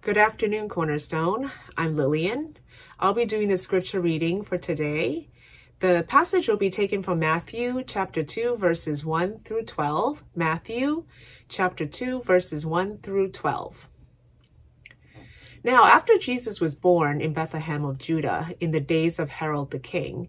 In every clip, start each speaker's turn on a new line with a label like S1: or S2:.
S1: Good afternoon, Cornerstone. I'm Lillian. I'll be doing the scripture reading for today. The passage will be taken from Matthew chapter 2, verses 1 through 12. Matthew chapter 2, verses 1 through 12. Now, after Jesus was born in Bethlehem of Judah in the days of Herod the king,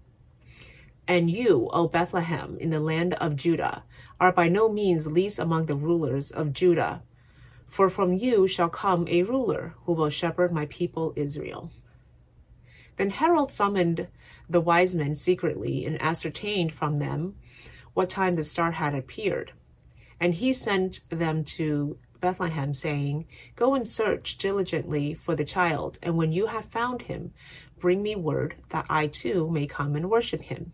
S1: And you, O Bethlehem, in the land of Judah, are by no means least among the rulers of Judah, for from you shall come a ruler who will shepherd my people Israel. Then Herod summoned the wise men secretly and ascertained from them what time the star had appeared. And he sent them to Bethlehem, saying, Go and search diligently for the child, and when you have found him, bring me word that I too may come and worship him.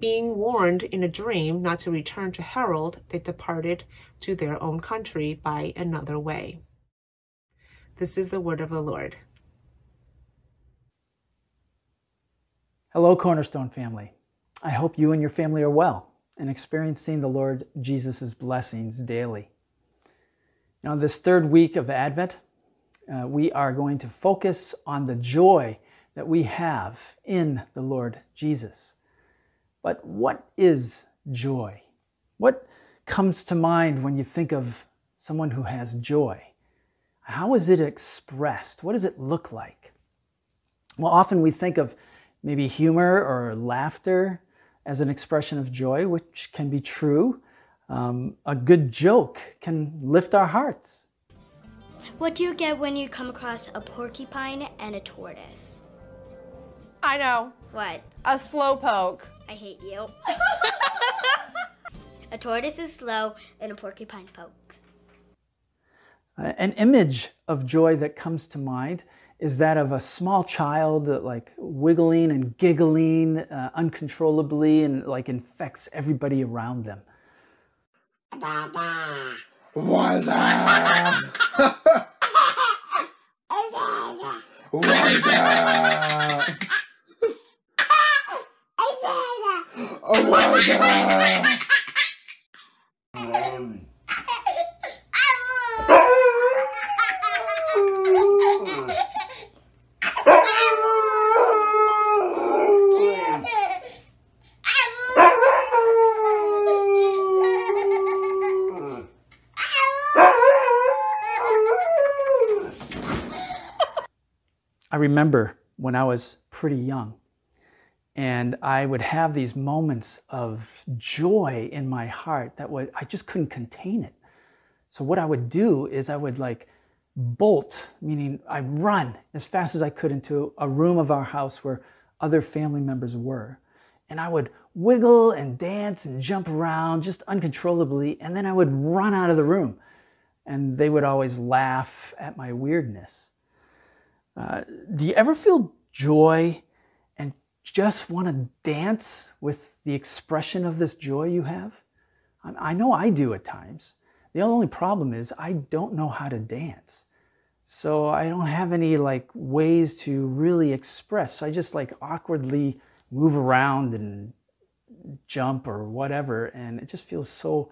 S1: being warned in a dream not to return to Herod, they departed to their own country by another way. This is the word of the Lord.
S2: Hello, Cornerstone family. I hope you and your family are well and experiencing the Lord Jesus' blessings daily. Now, this third week of Advent, uh, we are going to focus on the joy that we have in the Lord Jesus. But what is joy? What comes to mind when you think of someone who has joy? How is it expressed? What does it look like? Well, often we think of maybe humor or laughter as an expression of joy, which can be true. Um, a good joke can lift our hearts.
S3: What do you get when you come across a porcupine and a tortoise?
S4: I know.
S3: What?
S4: A slow poke.
S3: I hate you. a tortoise is slow and a porcupine pokes.
S2: Uh, an image of joy that comes to mind is that of a small child that like wiggling and giggling uh, uncontrollably and like infects everybody around them.
S5: What's up? What's up?
S2: I remember when I was pretty young, and I would have these moments of joy in my heart that would, I just couldn't contain it. So, what I would do is I would like bolt, meaning I run as fast as I could into a room of our house where other family members were. And I would wiggle and dance and jump around just uncontrollably. And then I would run out of the room. And they would always laugh at my weirdness. Uh, do you ever feel joy just want to dance with the expression of this joy you have? I know I do at times. The only problem is I don't know how to dance. So I don't have any like ways to really express. So I just like awkwardly move around and jump or whatever. And it just feels so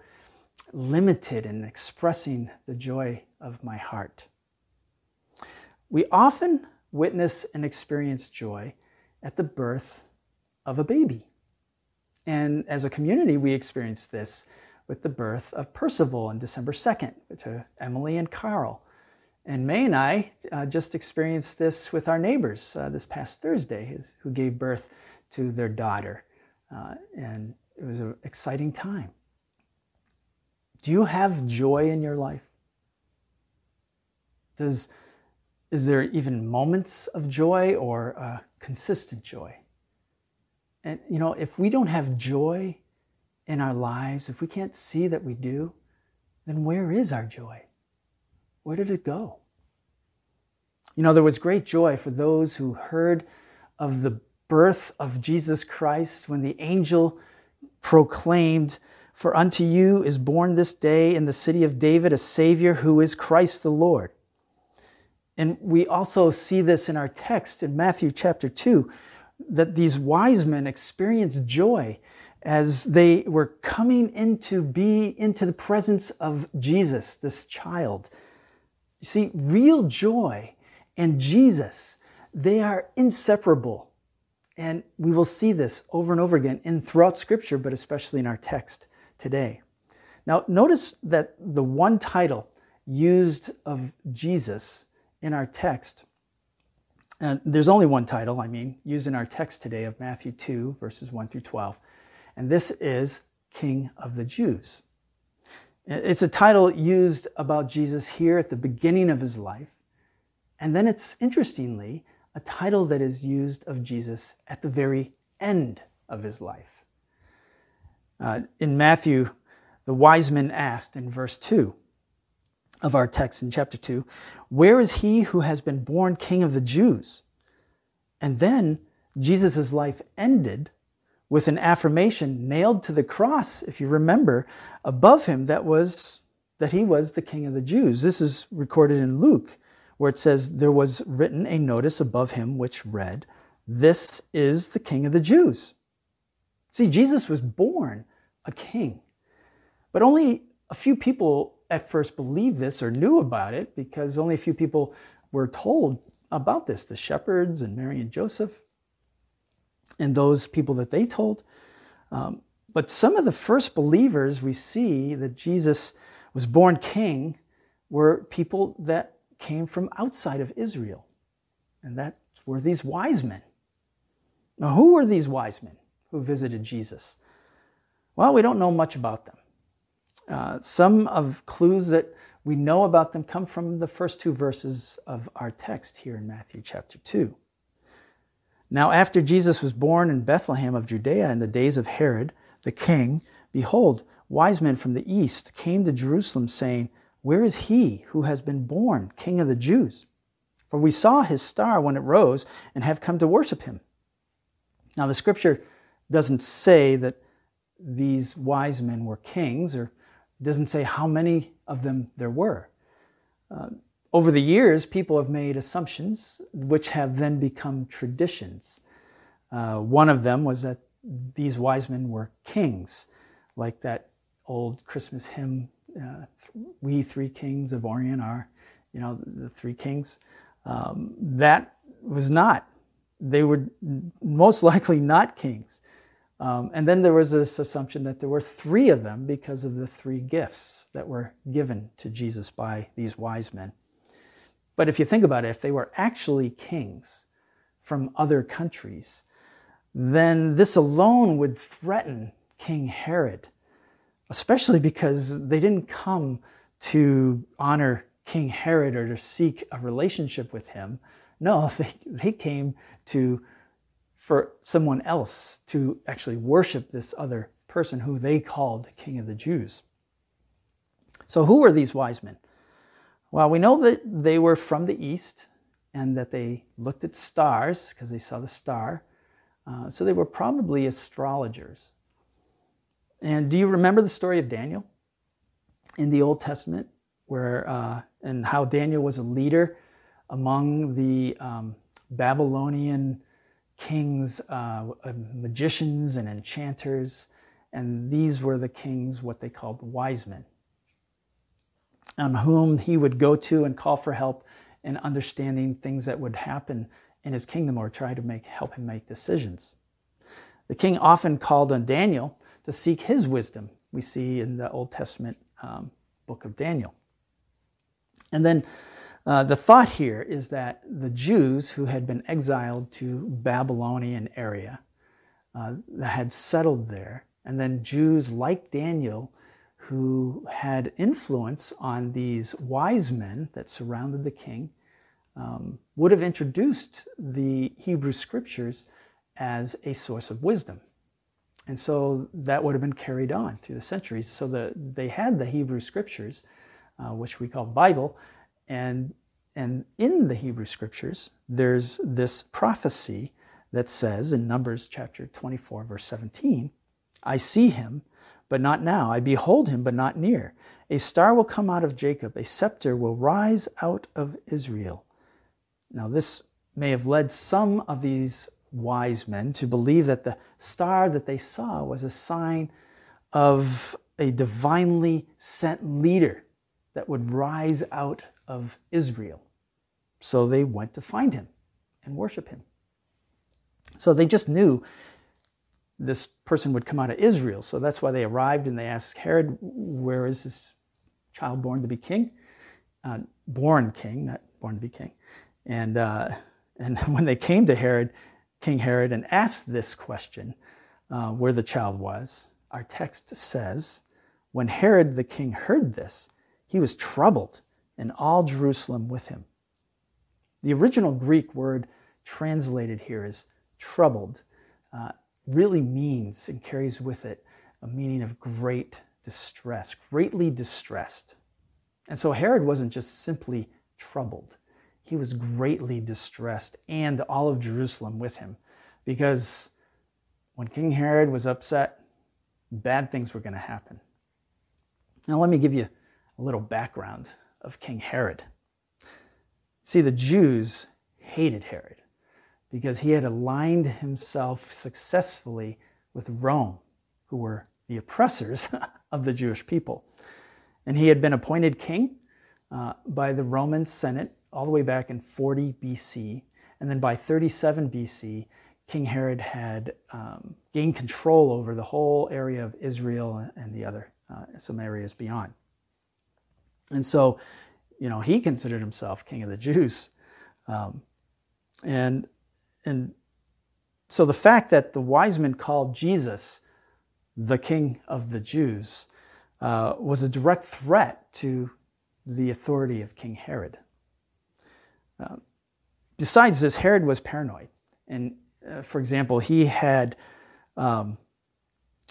S2: limited in expressing the joy of my heart. We often witness and experience joy at the birth of a baby. And as a community, we experienced this with the birth of Percival on December 2nd to Emily and Carl. And May and I uh, just experienced this with our neighbors uh, this past Thursday, his, who gave birth to their daughter. Uh, and it was an exciting time. Do you have joy in your life? Does, is there even moments of joy or uh, consistent joy? And, you know, if we don't have joy in our lives, if we can't see that we do, then where is our joy? Where did it go? You know, there was great joy for those who heard of the birth of Jesus Christ when the angel proclaimed, For unto you is born this day in the city of David a Savior who is Christ the Lord. And we also see this in our text in Matthew chapter 2 that these wise men experienced joy as they were coming into be into the presence of Jesus, this child. You see, real joy and Jesus, they are inseparable. And we will see this over and over again in throughout scripture, but especially in our text today. Now, notice that the one title used of Jesus in our text, and there's only one title, I mean, used in our text today of Matthew 2, verses 1 through 12, and this is King of the Jews. It's a title used about Jesus here at the beginning of his life, and then it's interestingly a title that is used of Jesus at the very end of his life. Uh, in Matthew, the wise men asked in verse 2, of our text in chapter 2 Where is he who has been born king of the Jews? And then Jesus' life ended with an affirmation nailed to the cross, if you remember, above him that was that he was the king of the Jews. This is recorded in Luke, where it says there was written a notice above him which read, This is the king of the Jews. See, Jesus was born a king, but only a few people at first believed this or knew about it because only a few people were told about this the shepherds and Mary and Joseph and those people that they told. Um, but some of the first believers we see that Jesus was born king were people that came from outside of Israel. And that were these wise men. Now, who were these wise men who visited Jesus? Well, we don't know much about them. Uh, some of clues that we know about them come from the first two verses of our text here in Matthew chapter 2. Now, after Jesus was born in Bethlehem of Judea in the days of Herod the king, behold, wise men from the east came to Jerusalem, saying, Where is he who has been born king of the Jews? For we saw his star when it rose and have come to worship him. Now, the scripture doesn't say that these wise men were kings or it doesn't say how many of them there were. Uh, over the years, people have made assumptions which have then become traditions. Uh, one of them was that these wise men were kings, like that old Christmas hymn, uh, We Three Kings of Orient are, you know, the three kings. Um, that was not. They were most likely not kings. Um, and then there was this assumption that there were three of them because of the three gifts that were given to Jesus by these wise men. But if you think about it, if they were actually kings from other countries, then this alone would threaten King Herod, especially because they didn't come to honor King Herod or to seek a relationship with him. No, they, they came to for someone else to actually worship this other person who they called the King of the Jews. So, who were these wise men? Well, we know that they were from the east and that they looked at stars because they saw the star. Uh, so, they were probably astrologers. And do you remember the story of Daniel in the Old Testament, where uh, and how Daniel was a leader among the um, Babylonian kings, uh, magicians, and enchanters, and these were the kings, what they called wise men, on whom he would go to and call for help in understanding things that would happen in his kingdom or try to make, help him make decisions. The king often called on Daniel to seek his wisdom, we see in the Old Testament um, book of Daniel. And then Uh, the thought here is that the Jews who had been exiled to Babylonian area uh, had settled there, and then Jews like Daniel who had influence on these wise men that surrounded the king um, would have introduced the Hebrew scriptures as a source of wisdom. And so that would have been carried on through the centuries. So the, they had the Hebrew scriptures, uh, which we call Bible, and, and in the Hebrew scriptures, there's this prophecy that says in Numbers chapter 24, verse 17, I see him, but not now. I behold him, but not near. A star will come out of Jacob, a scepter will rise out of Israel. Now, this may have led some of these wise men to believe that the star that they saw was a sign of a divinely sent leader that would rise out of Israel. So they went to find him and worship him. So they just knew this person would come out of Israel. So that's why they arrived and they asked Herod, Where is this child born to be king? Uh, born king, not born to be king. And, uh, and when they came to Herod, King Herod, and asked this question, uh, where the child was, our text says, When Herod the king heard this, he was troubled, and all Jerusalem with him. The original Greek word translated here as troubled uh, really means and carries with it a meaning of great distress, greatly distressed. And so Herod wasn't just simply troubled, he was greatly distressed, and all of Jerusalem with him, because when King Herod was upset, bad things were going to happen. Now, let me give you a little background of King Herod. See, the Jews hated Herod because he had aligned himself successfully with Rome, who were the oppressors of the Jewish people. And he had been appointed king uh, by the Roman Senate all the way back in 40 BC. And then by 37 BC, King Herod had um, gained control over the whole area of Israel and the other, uh, some areas beyond. And so, you know, he considered himself king of the Jews. Um, and, and so the fact that the wise men called Jesus the king of the Jews uh, was a direct threat to the authority of King Herod. Uh, besides this, Herod was paranoid. And uh, for example, he had um,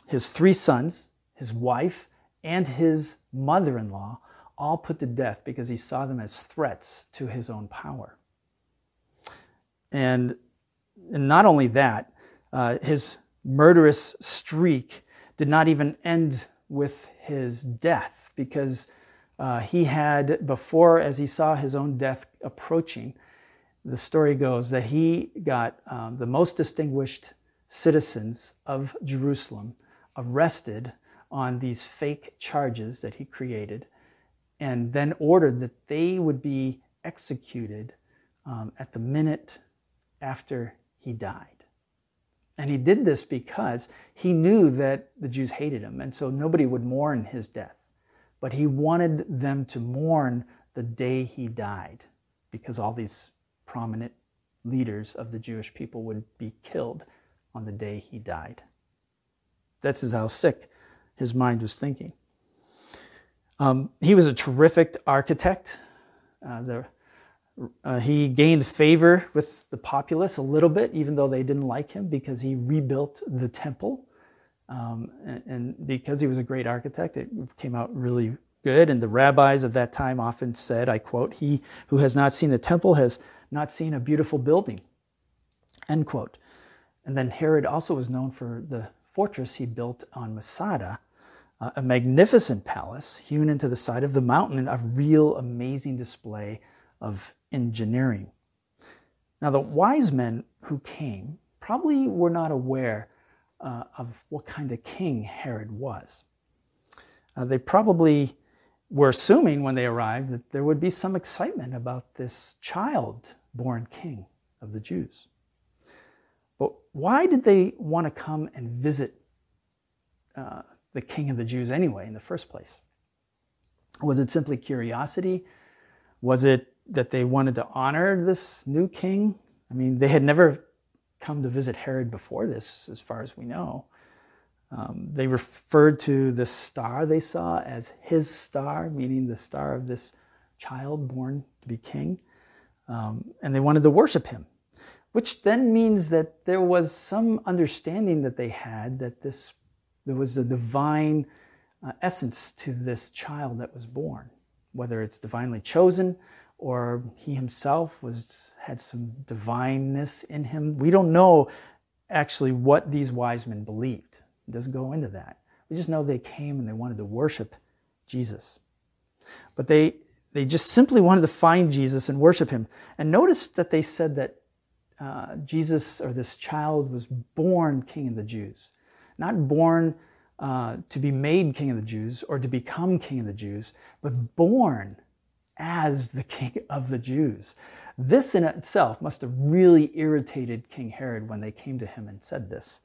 S2: his three sons, his wife, and his mother in law all put to death because he saw them as threats to his own power. And, and not only that, uh, his murderous streak did not even end with his death because uh, he had, before, as he saw his own death approaching, the story goes that he got um, the most distinguished citizens of Jerusalem arrested on these fake charges that he created, and then ordered that they would be executed um, at the minute after he died. And he did this because he knew that the Jews hated him, and so nobody would mourn his death but he wanted them to mourn the day he died because all these prominent leaders of the Jewish people would be killed on the day he died. That's how sick his mind was thinking. Um, he was a terrific architect. Uh, the, uh, he gained favor with the populace a little bit, even though they didn't like him, because he rebuilt the temple um, and, and, because he was a great architect, it came out really good. And the rabbis of that time often said, I quote, He who has not seen the temple has not seen a beautiful building. End quote. And then Herod also was known for the fortress he built on Masada, uh, a magnificent palace hewn into the side of the mountain, a real amazing display of engineering. Now, the wise men who came probably were not aware uh, of what kind of king Herod was. Uh, they probably were assuming when they arrived that there would be some excitement about this child born king of the Jews. But why did they want to come and visit uh, the king of the Jews anyway in the first place? Was it simply curiosity? Was it that they wanted to honor this new king. I mean, they had never come to visit Herod before this, as far as we know. Um, they referred to the star they saw as his star, meaning the star of this child born to be king. Um, and they wanted to worship him, which then means that there was some understanding that they had that this there was a divine uh, essence to this child that was born, whether it's divinely chosen or he himself was had some divineness in him. We don't know actually what these wise men believed. It doesn't go into that. We just know they came and they wanted to worship Jesus. But they they just simply wanted to find Jesus and worship him. And notice that they said that uh, Jesus or this child was born king of the Jews, not born uh, to be made king of the Jews or to become king of the Jews, but born as the king of the Jews. This in itself must have really irritated King Herod when they came to him and said this.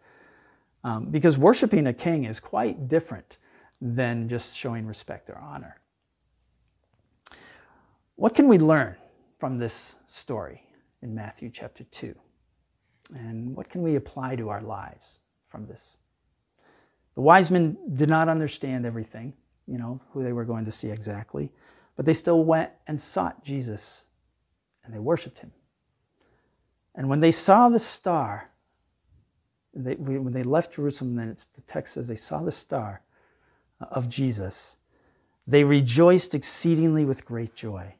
S2: Um, because worshiping a king is quite different than just showing respect or honor. What can we learn from this story in Matthew chapter 2? And what can we apply to our lives from this? The wise men did not understand everything, you know, who they were going to see exactly, but they still went and sought Jesus and they worshiped him. And when they saw the star, they, when they left Jerusalem, then it's, the text says they saw the star uh, of Jesus, they rejoiced exceedingly with great joy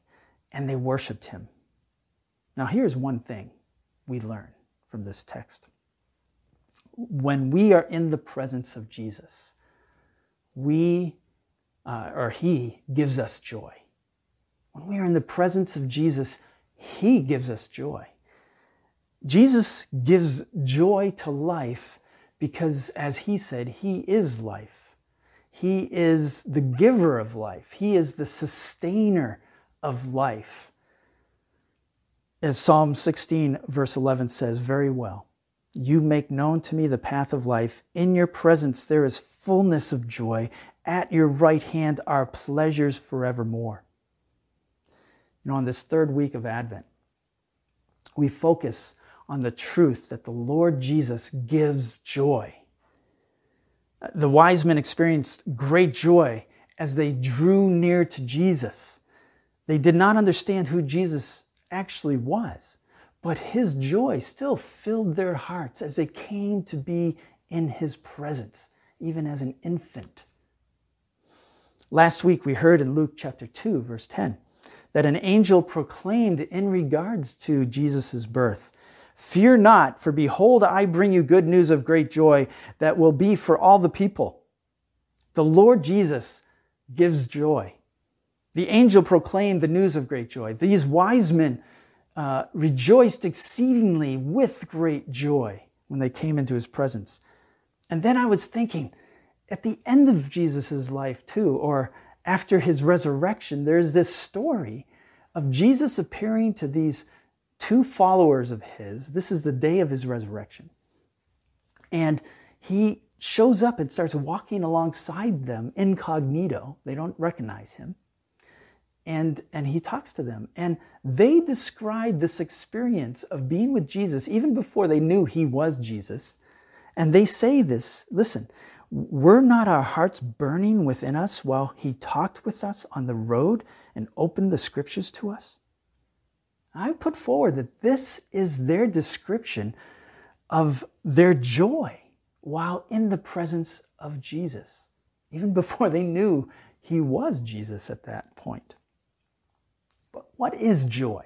S2: and they worshiped him. Now, here's one thing we learn from this text. When we are in the presence of Jesus, we, uh, or he, gives us joy. When we are in the presence of Jesus, he gives us joy. Jesus gives joy to life because, as he said, he is life. He is the giver of life. He is the sustainer of life. As Psalm 16, verse 11 says very well, you make known to me the path of life. In your presence there is fullness of joy. At your right hand are pleasures forevermore. You know, on this third week of Advent, we focus on the truth that the Lord Jesus gives joy. The wise men experienced great joy as they drew near to Jesus. They did not understand who Jesus actually was, but his joy still filled their hearts as they came to be in his presence, even as an infant. Last week we heard in Luke chapter 2, verse 10, that an angel proclaimed in regards to Jesus' birth Fear not, for behold, I bring you good news of great joy that will be for all the people. The Lord Jesus gives joy. The angel proclaimed the news of great joy. These wise men uh, rejoiced exceedingly with great joy when they came into his presence. And then I was thinking, at the end of Jesus' life, too, or after his resurrection, there's this story of Jesus appearing to these two followers of his. This is the day of his resurrection. And he shows up and starts walking alongside them incognito. They don't recognize him and, and he talks to them. And they describe this experience of being with Jesus even before they knew he was Jesus. And they say this listen, were not our hearts burning within us while he talked with us on the road and opened the scriptures to us? I put forward that this is their description of their joy while in the presence of Jesus, even before they knew he was Jesus at that point. What is joy?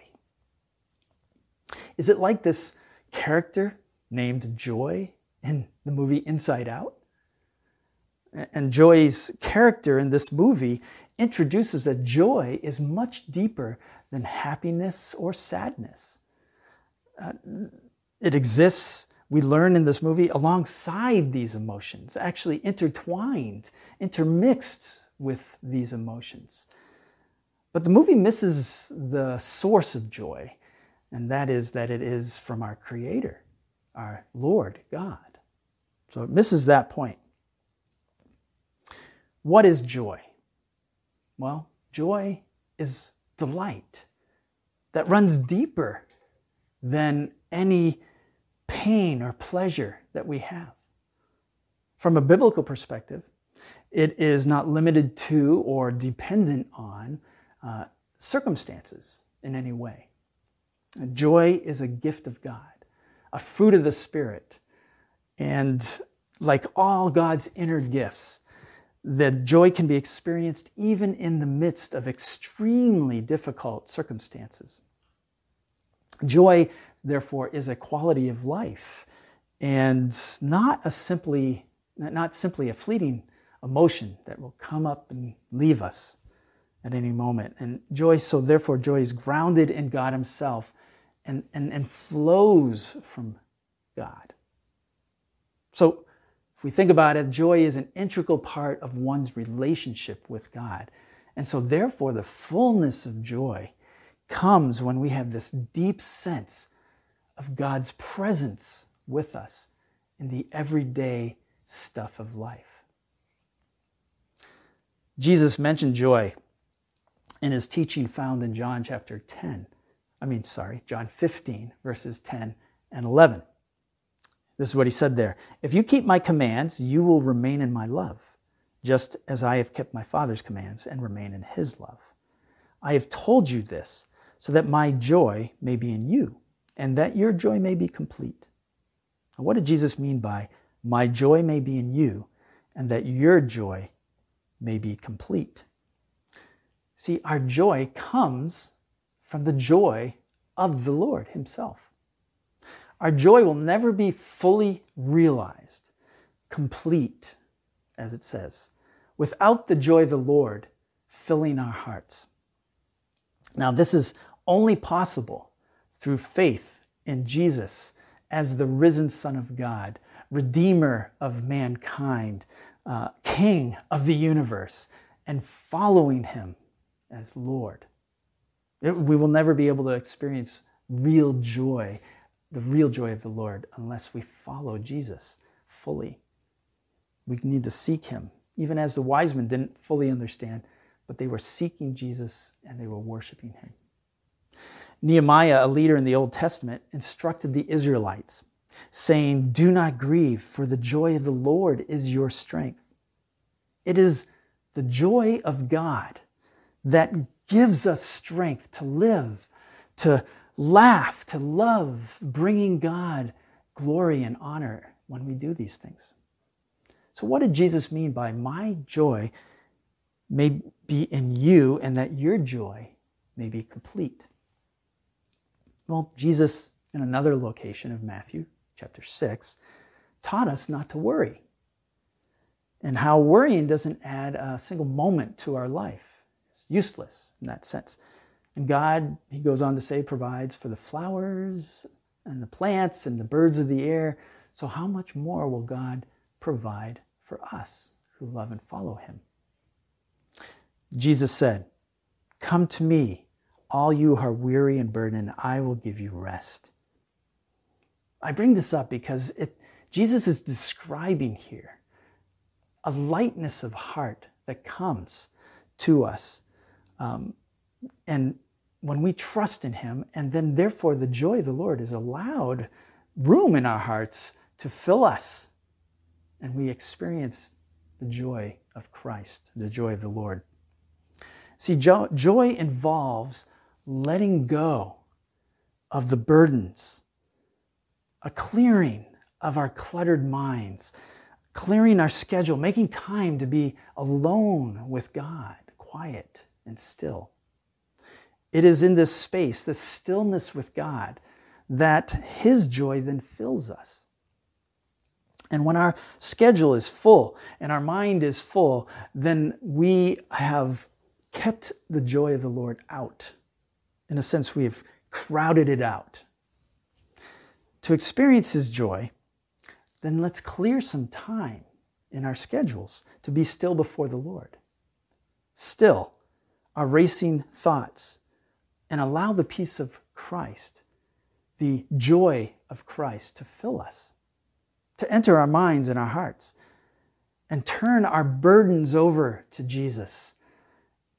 S2: Is it like this character named Joy in the movie Inside Out? And Joy's character in this movie introduces that joy is much deeper than happiness or sadness. Uh, it exists, we learn in this movie, alongside these emotions, actually intertwined, intermixed with these emotions. But the movie misses the source of joy, and that is that it is from our Creator, our Lord God. So it misses that point. What is joy? Well, joy is delight. that runs deeper than any pain or pleasure that we have. From a biblical perspective, it is not limited to or dependent on uh, circumstances in any way. Joy is a gift of God, a fruit of the Spirit. And like all God's inner gifts, that joy can be experienced even in the midst of extremely difficult circumstances. Joy, therefore, is a quality of life and not a simply not simply a fleeting emotion that will come up and leave us at any moment. And joy, so therefore, joy is grounded in God Himself and, and, and flows from God. So, if we think about it, joy is an integral part of one's relationship with God. And so, therefore, the fullness of joy comes when we have this deep sense of God's presence with us in the everyday stuff of life. Jesus mentioned joy in his teaching found in John chapter 10. I mean, sorry, John 15, verses 10 and 11. This is what he said there. If you keep my commands, you will remain in my love, just as I have kept my Father's commands and remain in his love. I have told you this so that my joy may be in you and that your joy may be complete. Now, what did Jesus mean by my joy may be in you and that your joy may be complete? See, our joy comes from the joy of the Lord Himself. Our joy will never be fully realized, complete, as it says, without the joy of the Lord filling our hearts. Now, this is only possible through faith in Jesus as the risen Son of God, Redeemer of mankind, uh, King of the universe, and following Him as Lord. It, we will never be able to experience real joy, the real joy of the Lord, unless we follow Jesus fully. We need to seek Him, even as the wise men didn't fully understand, but they were seeking Jesus and they were worshiping Him. Nehemiah, a leader in the Old Testament, instructed the Israelites, saying, Do not grieve, for the joy of the Lord is your strength. It is the joy of God that gives us strength to live, to laugh, to love, bringing God glory and honor when we do these things. So, what did Jesus mean by my joy may be in you and that your joy may be complete? Well, Jesus, in another location of Matthew chapter 6, taught us not to worry and how worrying doesn't add a single moment to our life. It's useless in that sense. And God, he goes on to say, provides for the flowers and the plants and the birds of the air. So, how much more will God provide for us who love and follow him? Jesus said, Come to me, all you who are weary and burdened, I will give you rest. I bring this up because it, Jesus is describing here a lightness of heart that comes to us. Um, and when we trust in Him, and then therefore the joy of the Lord is allowed room in our hearts to fill us, and we experience the joy of Christ, the joy of the Lord. See, jo- joy involves letting go of the burdens, a clearing of our cluttered minds, clearing our schedule, making time to be alone with God, quiet and still. It is in this space, this stillness with God, that His joy then fills us. And when our schedule is full and our mind is full, then we have kept the joy of the Lord out in a sense, we have crowded it out. To experience His joy, then let's clear some time in our schedules to be still before the Lord. Still our racing thoughts and allow the peace of Christ, the joy of Christ to fill us, to enter our minds and our hearts, and turn our burdens over to Jesus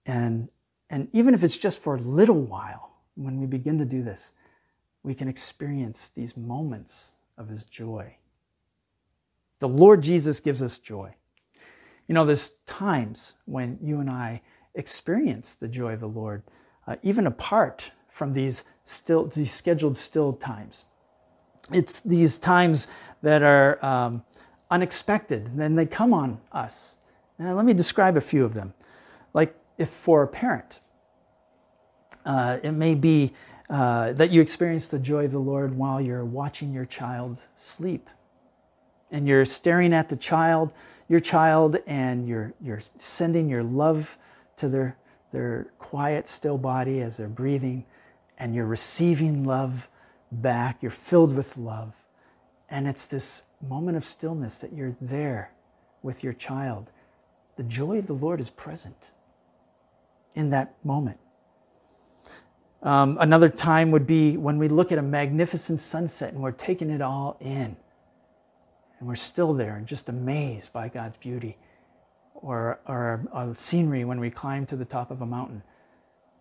S2: and and even if it's just for a little while, when we begin to do this, we can experience these moments of His joy. The Lord Jesus gives us joy. You know, there's times when you and I experience the joy of the Lord, uh, even apart from these still these scheduled still times. It's these times that are um, unexpected, then they come on us. And let me describe a few of them. Like if for a parent, uh, it may be uh, that you experience the joy of the Lord while you're watching your child sleep. And you're staring at the child, your child, and you're, you're sending your love to their, their quiet, still body as they're breathing, and you're receiving love back. You're filled with love. And it's this moment of stillness that you're there with your child. The joy of the Lord is present in that moment. Um, another time would be when we look at a magnificent sunset and we're taking it all in. And we're still there and just amazed by God's beauty. Or, or a scenery when we climb to the top of a mountain.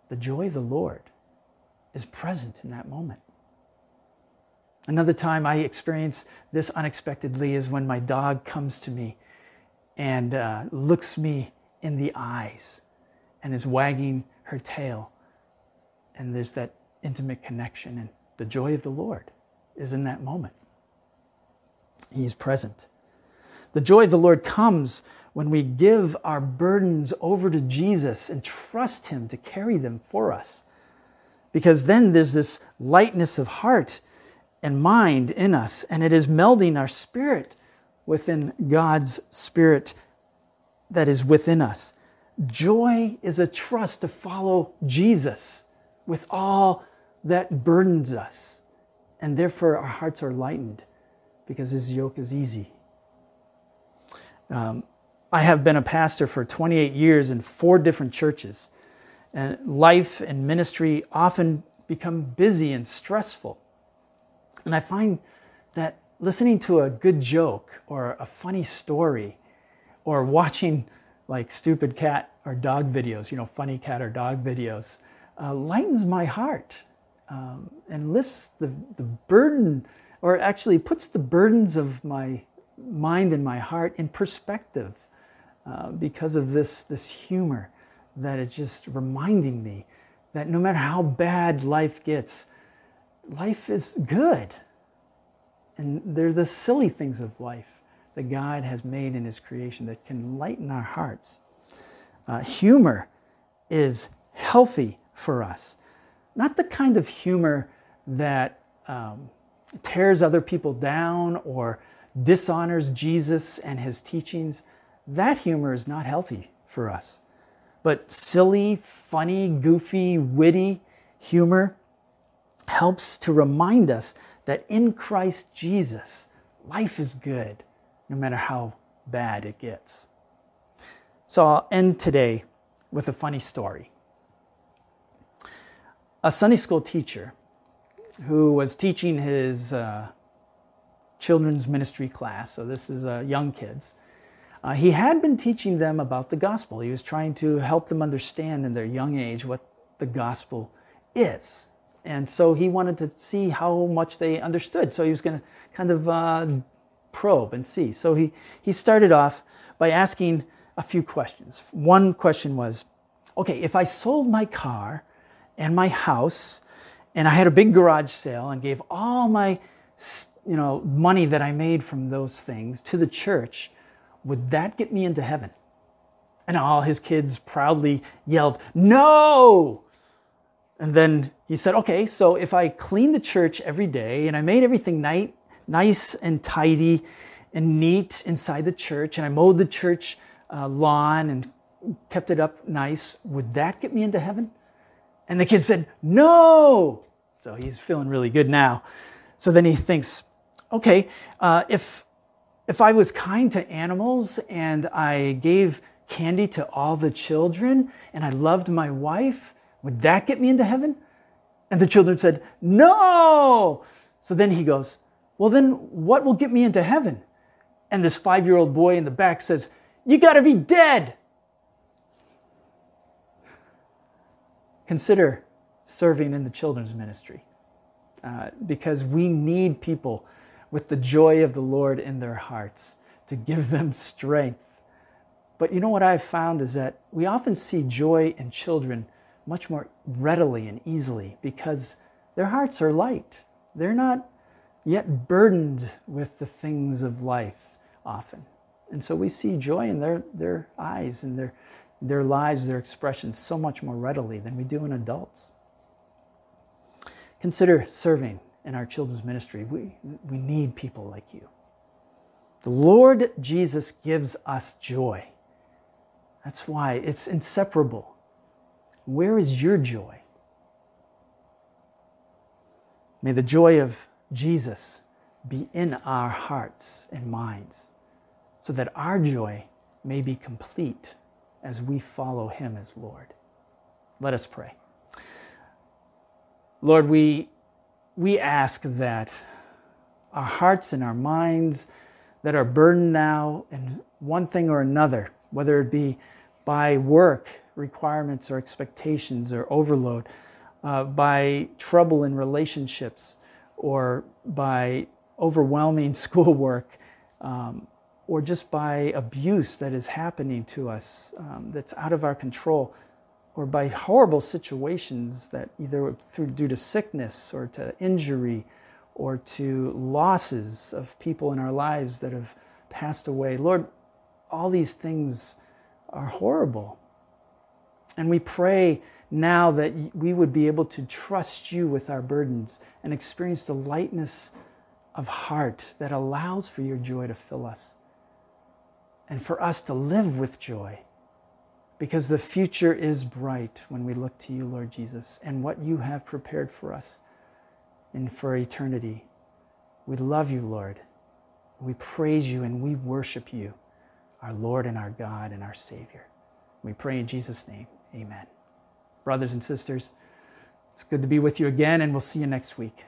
S2: The joy of the Lord is present in that moment. Another time I experience this unexpectedly is when my dog comes to me and uh, looks me in the eyes and is wagging her tail. And there's that intimate connection, and the joy of the Lord is in that moment. He's present. The joy of the Lord comes when we give our burdens over to Jesus and trust Him to carry them for us. Because then there's this lightness of heart and mind in us, and it is melding our spirit within God's spirit that is within us. Joy is a trust to follow Jesus with all that burdens us, and therefore our hearts are lightened because his yoke is easy. Um, I have been a pastor for 28 years in four different churches, and life and ministry often become busy and stressful. And I find that listening to a good joke or a funny story or watching like stupid cat or dog videos, you know, funny cat or dog videos, uh, lightens my heart um, and lifts the, the burden or actually puts the burdens of my mind and my heart in perspective uh, because of this, this humor that is just reminding me that no matter how bad life gets, life is good. And they're the silly things of life that God has made in His creation that can lighten our hearts. Uh, humor is healthy for us, not the kind of humor that um, tears other people down or dishonors Jesus and His teachings. That humor is not healthy for us. But silly, funny, goofy, witty humor helps to remind us that in Christ Jesus, life is good no matter how bad it gets. So I'll end today with a funny story. A Sunday school teacher who was teaching his uh, children's ministry class, so this is uh, young kids, uh, he had been teaching them about the gospel. He was trying to help them understand in their young age what the gospel is. And so he wanted to see how much they understood. So he was going to kind of uh, probe and see. So he, he started off by asking a few questions. One question was okay, if I sold my car and my house and I had a big garage sale and gave all my you know, money that I made from those things to the church, would that get me into heaven? And all his kids proudly yelled, No! And then he said, Okay, so if I cleaned the church every day and I made everything nice and tidy and neat inside the church and I mowed the church uh, lawn and kept it up nice, would that get me into heaven? And the kid said, No! So he's feeling really good now. So then he thinks, okay, uh, if, if I was kind to animals and I gave candy to all the children and I loved my wife, would that get me into heaven? And the children said, No! So then he goes, Well, then what will get me into heaven? And this five year old boy in the back says, You gotta be dead! Consider serving in the children's ministry uh, because we need people with the joy of the Lord in their hearts to give them strength. But you know what I've found is that we often see joy in children much more readily and easily because their hearts are light. They're not yet burdened with the things of life often. And so we see joy in their, their eyes and their, their lives, their expressions so much more readily than we do in adults. Consider serving in our children's ministry. We, we need people like you. The Lord Jesus gives us joy. That's why it's inseparable. Where is your joy? May the joy of Jesus be in our hearts and minds so that our joy may be complete as we follow him as Lord. Let us pray. Lord, we, we ask that our hearts and our minds that are burdened now in one thing or another, whether it be by work requirements or expectations or overload, uh, by trouble in relationships, or by overwhelming schoolwork, um, or just by abuse that is happening to us um, that's out of our control, or by horrible situations that either through, due to sickness or to injury or to losses of people in our lives that have passed away. Lord, all these things are horrible. And we pray now that we would be able to trust you with our burdens and experience the lightness of heart that allows for your joy to fill us and for us to live with joy because the future is bright when we look to you, Lord Jesus, and what you have prepared for us and for eternity. We love you, Lord. We praise you and we worship you, our Lord and our God and our Savior. We pray in Jesus' name. Amen. Brothers and sisters, it's good to be with you again, and we'll see you next week.